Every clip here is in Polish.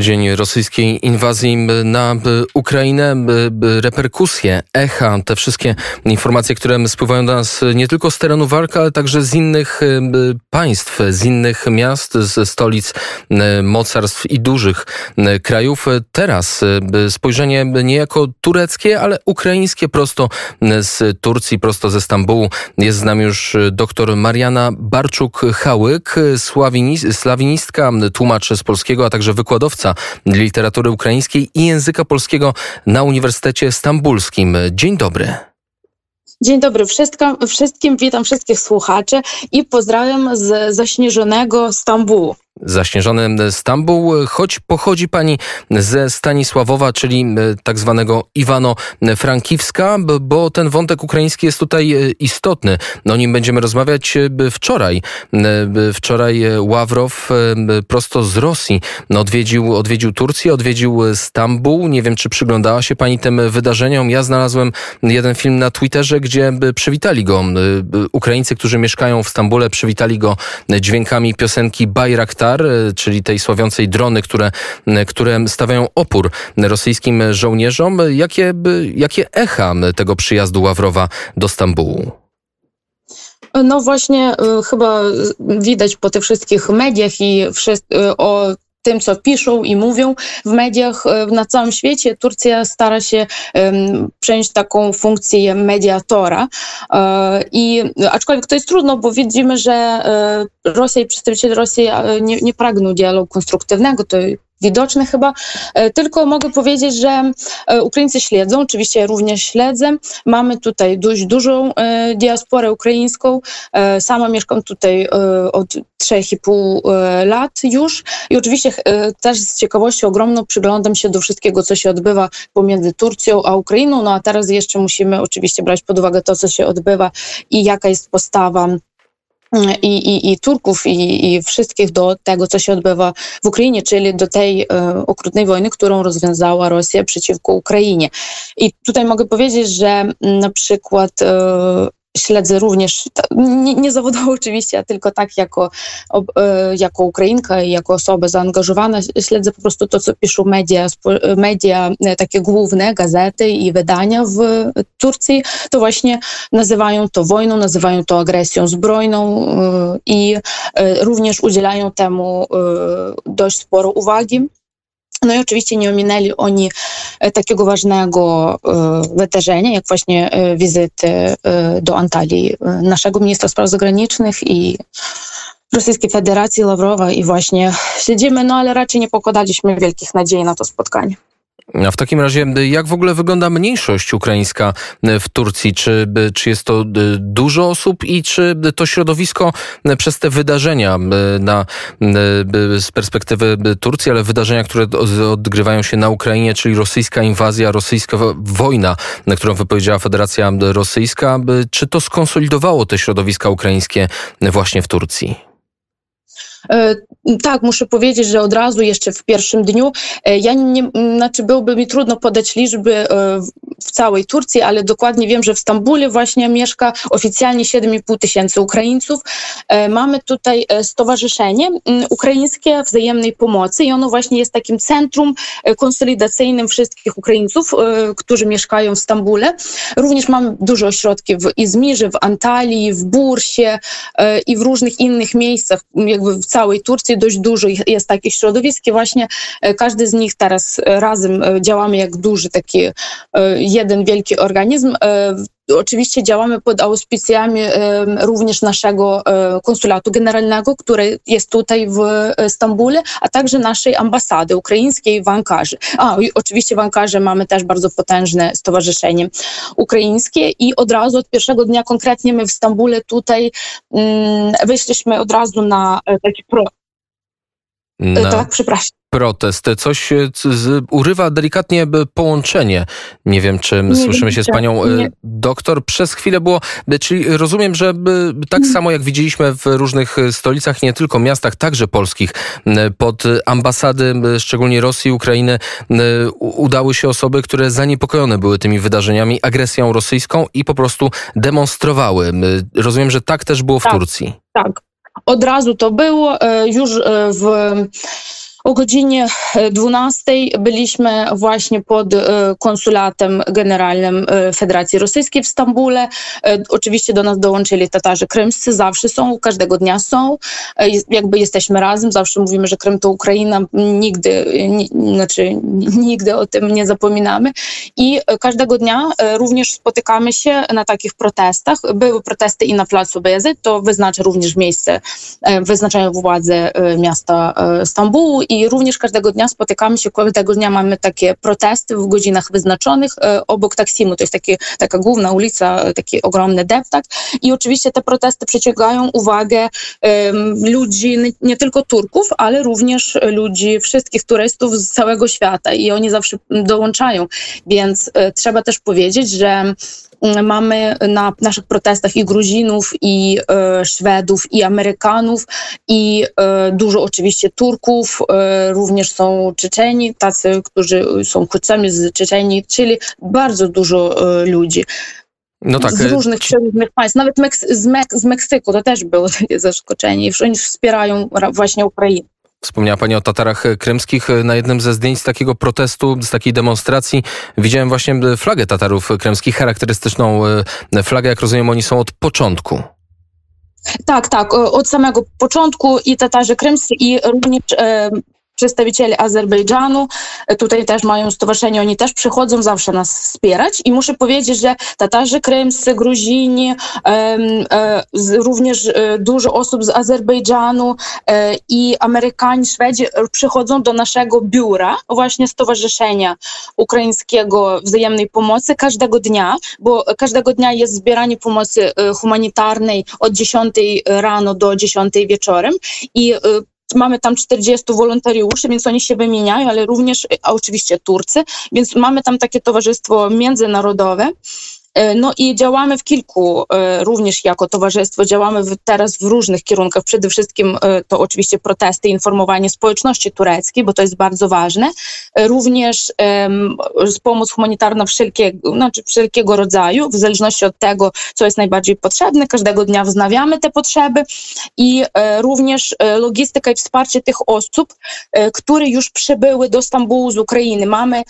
tydzień rosyjskiej inwazji na Ukrainę, reperkusje, echa, te wszystkie informacje, które spływają do nas nie tylko z terenu walki, ale także z innych państw, z innych miast, ze stolic mocarstw i dużych krajów. Teraz spojrzenie niejako tureckie, ale ukraińskie prosto z Turcji, prosto ze Stambułu. Jest z nami już dr Mariana Barczuk-Hałyk, slawinistka, tłumacz z polskiego, a także wykładowca literatury ukraińskiej i języka polskiego na Uniwersytecie Stambulskim. Dzień dobry. Dzień dobry wszystkim, wszystkim, witam wszystkich słuchaczy i pozdrawiam z zaśnieżonego Stambułu zaśnieżony Stambuł, choć pochodzi pani ze Stanisławowa, czyli e, tak zwanego Iwano-Frankiwska, bo ten wątek ukraiński jest tutaj e, istotny. No, o nim będziemy rozmawiać e, wczoraj. Wczoraj Ławrow prosto z Rosji odwiedził, odwiedził Turcję, odwiedził Stambuł. Nie wiem, czy przyglądała się pani tym wydarzeniom. Ja znalazłem jeden film na Twitterze, gdzie przywitali go Ukraińcy, którzy mieszkają w Stambule, przywitali go dźwiękami piosenki Bayraktar E, czyli tej sławiącej drony, które, które stawiają opór rosyjskim żołnierzom. Jakie, jakie echa tego przyjazdu Ławrowa do Stambułu? No właśnie, e, chyba widać po tych wszystkich mediach i e, o tym, co piszą i mówią w mediach na całym świecie, Turcja stara się um, przejąć taką funkcję mediatora. E, I aczkolwiek to jest trudno, bo widzimy, że e, Rosja i przedstawiciele Rosji nie, nie pragną dialogu konstruktywnego. To widoczne chyba. E, tylko mogę powiedzieć, że e, Ukraińcy śledzą, oczywiście ja również śledzę. Mamy tutaj dość dużą e, diasporę ukraińską. Sama mieszkam tutaj od 3,5 lat już i oczywiście też z ciekawością ogromną przyglądam się do wszystkiego, co się odbywa pomiędzy Turcją a Ukrainą. No a teraz jeszcze musimy oczywiście brać pod uwagę to, co się odbywa i jaka jest postawa i, i, i Turków, i, i wszystkich do tego, co się odbywa w Ukrainie, czyli do tej e, okrutnej wojny, którą rozwiązała Rosja przeciwko Ukrainie. I tutaj mogę powiedzieć, że na przykład e, śledzę również, nie, nie zawodowo oczywiście, a tylko tak jako, e, jako Ukrainka i jako osoba zaangażowana, śledzę po prostu to, co piszą media, media e, takie główne, gazety i wydania w Turcji, to właśnie nazywają to wojną, nazywają to agresją zbrojną e, i również udzielają temu dość sporo uwagi. No i oczywiście nie ominęli oni e, takiego ważnego e, wydarzenia, jak właśnie e, wizyty do Antalii naszego ministra spraw zagranicznych i Rosyjskiej Federacji Lawrowa i właśnie siedzimy, no ale raczej nie pokładaliśmy wielkich nadziei na to spotkanie. A w takim razie, jak w ogóle wygląda mniejszość ukraińska w Turcji? Czy, czy jest to dużo osób i czy to środowisko przez te wydarzenia na, z perspektywy Turcji, ale wydarzenia, które odgrywają się na Ukrainie, czyli rosyjska inwazja, rosyjska wojna, na którą wypowiedziała Federacja Rosyjska, czy to skonsolidowało te środowiska ukraińskie właśnie w Turcji? E, tak, muszę powiedzieć, że od razu jeszcze w pierwszym dniu, e, ja nie, znaczy byłoby mi trudno podać liczby e, w całej Turcji, ale dokładnie wiem, że w Stambule właśnie mieszka oficjalnie 7,5 tysięcy Ukraińców. Mamy tutaj Stowarzyszenie Ukraińskie Wzajemnej Pomocy i ono właśnie jest takim centrum konsolidacyjnym wszystkich Ukraińców, którzy mieszkają w Stambule. Również mamy dużo ośrodków w Izmirze, w Antalii, w Bursie i w różnych innych miejscach, jakby w całej Turcji dość dużo jest takich środowisk i właśnie e, każdy z nich teraz e, razem e, działamy jak duży taki jeden wielki organizm. Oczywiście działamy pod auspicjami również naszego konsulatu generalnego, który jest tutaj w Stambule, a także naszej ambasady ukraińskiej w Ankarze. A, oczywiście w Ankarze mamy też bardzo potężne stowarzyszenie ukraińskie i od razu od pierwszego dnia konkretnie my w Stambule tutaj mm, wyszliśmy od razu na taki pro, na tak, przepraszam. Protest. Coś z, urywa delikatnie połączenie. Nie wiem, czy nie słyszymy się z panią nie. doktor. Przez chwilę było, czyli rozumiem, że tak mm. samo jak widzieliśmy w różnych stolicach, nie tylko miastach, także polskich, pod ambasady, szczególnie Rosji, Ukrainy, udały się osoby, które zaniepokojone były tymi wydarzeniami, agresją rosyjską i po prostu demonstrowały. Rozumiem, że tak też było w tak, Turcji. Tak, od razu to było. E, już e, w O godzinie 12 byliśmy właśnie pod konsulatem generalnym Federacji Rosyjskiej w Stambule. Oczywiście do nas dołączyli Tatarzy krymscy, zawsze są, każdego dnia są. Jakby jesteśmy razem, zawsze mówimy, że Krym to Ukraina, nigdy, znaczy nigdy o tym nie zapominamy. I każdego dnia również spotykamy się na takich protestach. Były protesty i na placu BZ, to wyznacza również miejsce, wyznaczają władze miasta Stambułu i również każdego dnia spotykamy się, każdego dnia mamy takie protesty w godzinach wyznaczonych e, obok Taksimu, to jest taka główna ulica, taki ogromny deptak i oczywiście te protesty przyciągają uwagę ludzi, nie tylko Turków, ale również ludzi, wszystkich turystów z całego świata i oni zawsze dołączają, więc e, trzeba też powiedzieć, że mamy na naszych protestach i Gruzinów, i e, Szwedów, i Amerykanów, i e, dużo oczywiście Turków, e, również są Czeczeni, tacy, którzy są uchodźcami z Czeczeni, czyli bardzo dużo ludzi. No tak. Z różnych, różnych państw, nawet Meks z, Mek z Meksyku to też było takie zaskoczenie. Oni wspierają właśnie Ukrainę. Wspomniała Pani o Tatarach krymskich. Na jednym ze zdjęć z takiego protestu, z takiej demonstracji widziałem właśnie flagę Tatarów krymskich, charakterystyczną e, flagę, jak rozumiem, oni są od początku. Tak, tak, od samego początku i Tatarzy krymscy i również e, przedstawicieli Azerbejdżanu. Tutaj też mają stowarzyszenie, oni też przychodzą zawsze nas wspierać i muszę powiedzieć, że Tatarzy krymscy, Gruzini, e, również e, dużo osób z Azerbejdżanu e, i Amerykanie, Szwedzi przychodzą do naszego biura właśnie Stowarzyszenia Ukraińskiego Wzajemnej Pomocy każdego dnia, bo każdego dnia jest zbieranie pomocy humanitarnej od 10 rano do 10 wieczorem i mamy tam 40 wolontariuszy, więc oni się wymieniają, ale również, a oczywiście Turcy, więc mamy tam takie towarzystwo międzynarodowe. E, no i działamy w kilku, e, również jako towarzystwo, działamy teraz w różnych kierunkach. Przede wszystkim e, to oczywiście protesty, informowanie społeczności tureckiej, bo to jest bardzo ważne. Również um, pomoc humanitarna wszelkiego, znaczy wszelkiego rodzaju, w zależności od tego, co jest najbardziej potrzebne. Każdego dnia wznawiamy te potrzeby i również logistyka i wsparcie tych osób, które już przybyły do Stambułu z Ukrainy. Mamy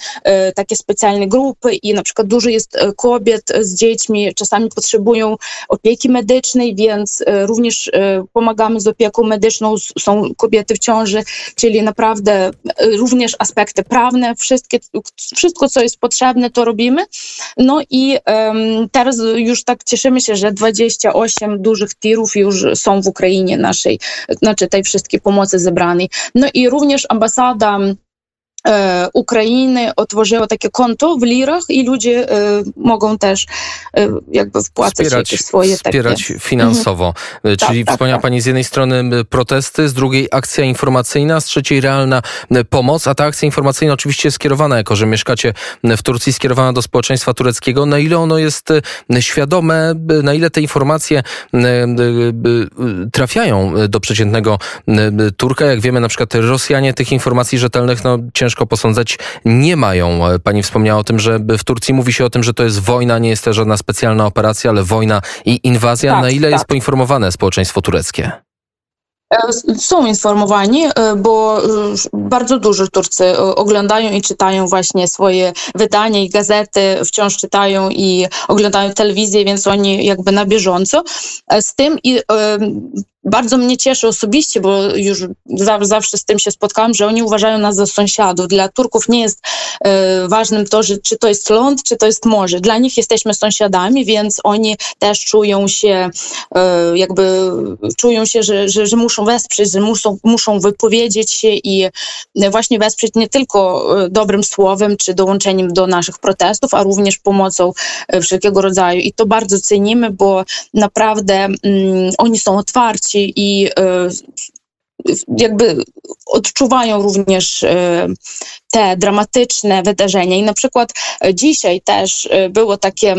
takie specjalne grupy i na przykład dużo jest kobiet, z dziećmi, czasami potrzebują opieki medycznej, więc e, również e, pomagamy z opieką medyczną, są kobiety w ciąży, czyli naprawdę e, również aspekty prawne, wszystkie, wszystko co jest potrzebne to robimy. No i teraz już tak cieszymy się, że 28 dużych tirów już są w Ukrainie naszej, znaczy tej wszystkiej pomocy zebranej. No i również ambasada Ukrainy otworzyło takie konto w lirach i ludzie e, mogą też e, jakby wpłacać wspierać, jakieś swoje wspierać takie. finansowo. Mhm. Czyli tak, wspomniała tak, Pani z jednej strony protesty, z drugiej akcja informacyjna, z trzeciej realna pomoc, a ta akcja informacyjna oczywiście skierowana, jako że mieszkacie w Turcji, skierowana do społeczeństwa tureckiego. Na ile ono jest świadome, na ile te informacje trafiają do przeciętnego Turka? Jak wiemy, na przykład Rosjanie tych informacji rzetelnych no, ciężko ciężko posądzać, nie mają. Pani wspomniała o tym, że w Turcji mówi się o tym, że to jest wojna, nie jest to żadna specjalna operacja, ale wojna i inwazja. Tak, Na ile tak. jest poinformowane społeczeństwo tureckie? E, są informowani, e, bo e, bardzo dużo Turcy oglądają i czytają właśnie swoje wydania i gazety, wciąż czytają i oglądają telewizję, więc oni jakby na bieżąco z tym i bardzo mnie cieszy osobiście, bo już zawsze z tym się spotkałam, że oni uważają nas za sąsiadów. Dla Turków nie jest e, ważnym to, że czy to jest ląd, czy to jest morze. Dla nich jesteśmy sąsiadami, więc oni też czują się e, jakby czują się, że, że, że muszą wesprzeć, że muszą, muszą wypowiedzieć się i właśnie wesprzeć nie tylko e, dobrym słowem, czy dołączeniem do naszych protestów, a również pomocą e, wszelkiego rodzaju. I to bardzo cenimy, bo naprawdę mm, oni są otwarci i e, jakby odczuwają również e, te dramatyczne wydarzenia. I na przykład dzisiaj też e, było takie,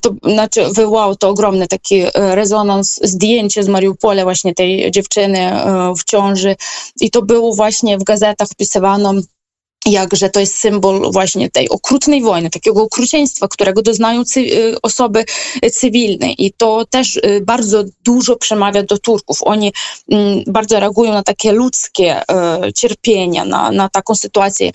to znaczy wywołało to ogromny taki rezonans, zdjęcie z Mariupola właśnie tej dziewczyny w ciąży i to było właśnie w gazetach wpisywano jakże to jest symbol właśnie tej okrutnej wojny, takiego okrucieństwa, którego doznają cy osoby cywilne. I to też bardzo dużo przemawia do Turków. Oni mm, bardzo reagują na takie ludzkie cierpienia, na, na taką sytuację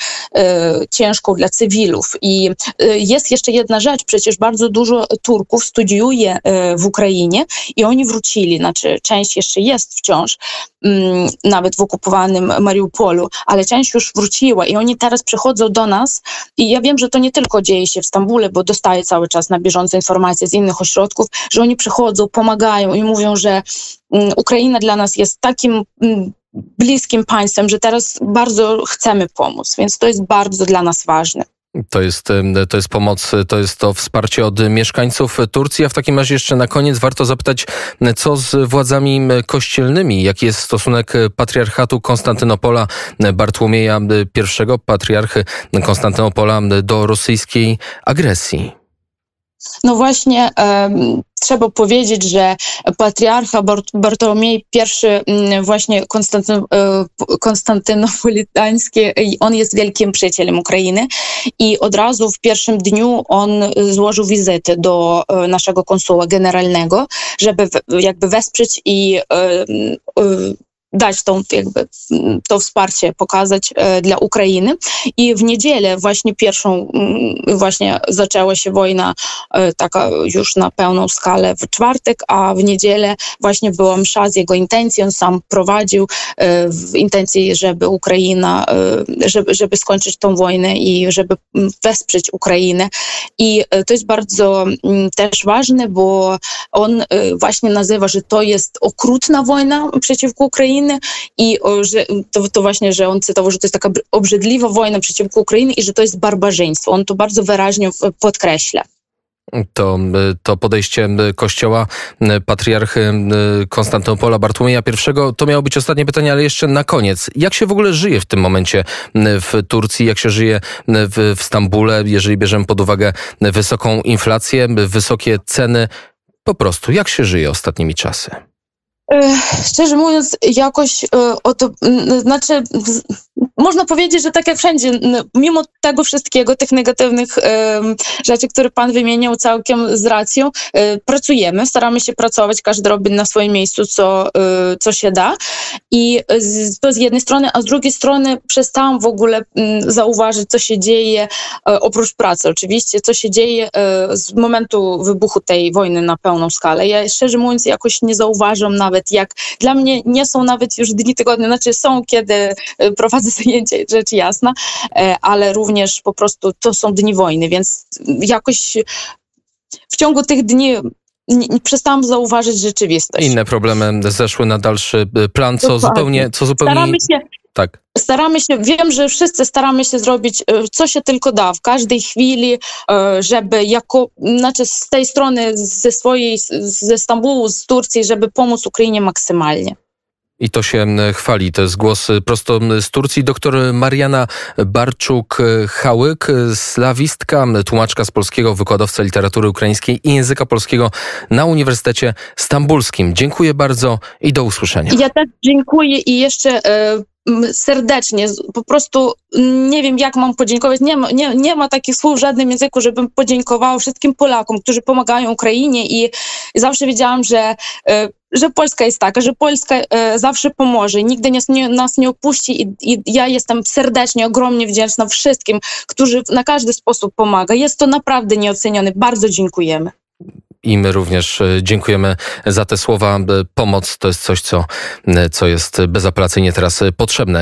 ciężką dla cywilów. I jest jeszcze jedna rzecz, przecież bardzo dużo Turków studiuje w Ukrainie i oni wrócili, znaczy część jeszcze jest wciąż, mm, nawet w okupowanym Mariupolu, ale część już wróciła i oni teraz przychodzą do nas i ja wiem, że to nie tylko dzieje się w Stambule, bo dostaję cały czas na bieżąco informacje z innych ośrodków, że oni przychodzą, pomagają i mówią, że mm, Ukraina dla nas jest takim mm, bliskim państwem, że teraz bardzo chcemy pomóc, więc to jest bardzo dla nas ważne. To jest, to jest pomoc, to jest to wsparcie od mieszkańców Turcji. A w takim razie jeszcze na koniec warto zapytać, co z władzami kościelnymi? Jaki jest stosunek patriarchatu Konstantynopola Bartłomieja I, patriarchy Konstantynopola do rosyjskiej agresji? No właśnie, trzeba powiedzieć, że patriarcha Bart Bartolomiej I mm, właśnie Konstantyn e, konstantynopolitański, on jest wielkim przyjacielem Ukrainy i od razu w pierwszym dniu on złożył wizytę do e, naszego konsuła generalnego, żeby jakby wesprzeć i e, dać tą, jakby, to wsparcie pokazać e, dla Ukrainy. I w niedzielę właśnie pierwszą mm, właśnie zaczęła się wojna e, taka już na pełną skalę w czwartek, a w niedzielę właśnie była msza z jego intencji. On sam prowadził e, w intencji, żeby Ukraina, żeby, żeby skończyć tą wojnę i żeby wesprzeć Ukrainę. I to jest bardzo też ważne, bo on właśnie nazywa, że to jest okrutna wojna przeciwko Ukrainie, i że to, to właśnie, że on cytował, że to jest taka obrzydliwa wojna przeciwko Ukrainie i że to jest barbarzyństwo. On to bardzo wyraźnie podkreśla. To, to podejście kościoła patriarchy Konstantynopola Bartłomieja I to miało być ostatnie pytanie, ale jeszcze na koniec. Jak się w ogóle żyje w tym momencie w Turcji? Jak się żyje w, w Stambule, jeżeli bierzemy pod uwagę wysoką inflację, wysokie ceny? Po prostu, jak się żyje ostatnimi czasy? Szczerze mówiąc, jakoś o to, znaczy, można powiedzieć, że tak jak wszędzie, mimo tego wszystkiego, tych negatywnych rzeczy, które Pan wymieniał całkiem z racją, pracujemy, staramy się pracować, każdy robi na swoim miejscu, co, co się da. I to z jednej strony, a z drugiej strony przestałam w ogóle zauważyć, co się dzieje oprócz pracy. Oczywiście, co się dzieje z momentu wybuchu tej wojny na pełną skalę. Ja szczerze mówiąc, jakoś nie zauważam nawet jak dla mnie nie są nawet już dni tygodnia, znaczy są kiedy e, prowadzę zajęcia, rzecz jasna, e, ale również po prostu to są dni wojny, więc jakoś w ciągu tych dni nie, nie przestałam zauważyć rzeczywistość. Inne problemy zeszły na dalszy e, plan, co Dokładnie. zupełnie, co zupełnie. Staramy się, tak. Staramy się, wiem, że wszyscy staramy się zrobić, co się tylko da, w każdej chwili, żeby jako, znaczy z tej strony, ze swojej, ze Stambułu, z Turcji, żeby pomóc Ukrainie maksymalnie. I to się chwali. To jest głos prosto z Turcji. Doktor Mariana Barczuk-Hałyk, slawistka, tłumaczka z polskiego, wykładowca literatury ukraińskiej i języka polskiego na Uniwersytecie Stambulskim. Dziękuję bardzo i do usłyszenia. Ja też dziękuję i jeszcze serdecznie, po prostu nie wiem, jak mam podziękować. Nie ma, nie, nie ma takich słów w żadnym języku, żebym podziękowała wszystkim Polakom, którzy pomagają Ukrainie i zawsze wiedziałam, że e, że Polska jest taka, że Polska e, zawsze pomoże, nigdy nas nie, nas nie opuści i, i, ja jestem serdecznie, ogromnie wdzięczna wszystkim, którzy na każdy sposób pomaga. Jest to naprawdę nieocenione. Bardzo dziękujemy. I my również e, dziękujemy za te słowa. Pomoc to jest coś, co, co jest bezapelacyjnie teraz potrzebne.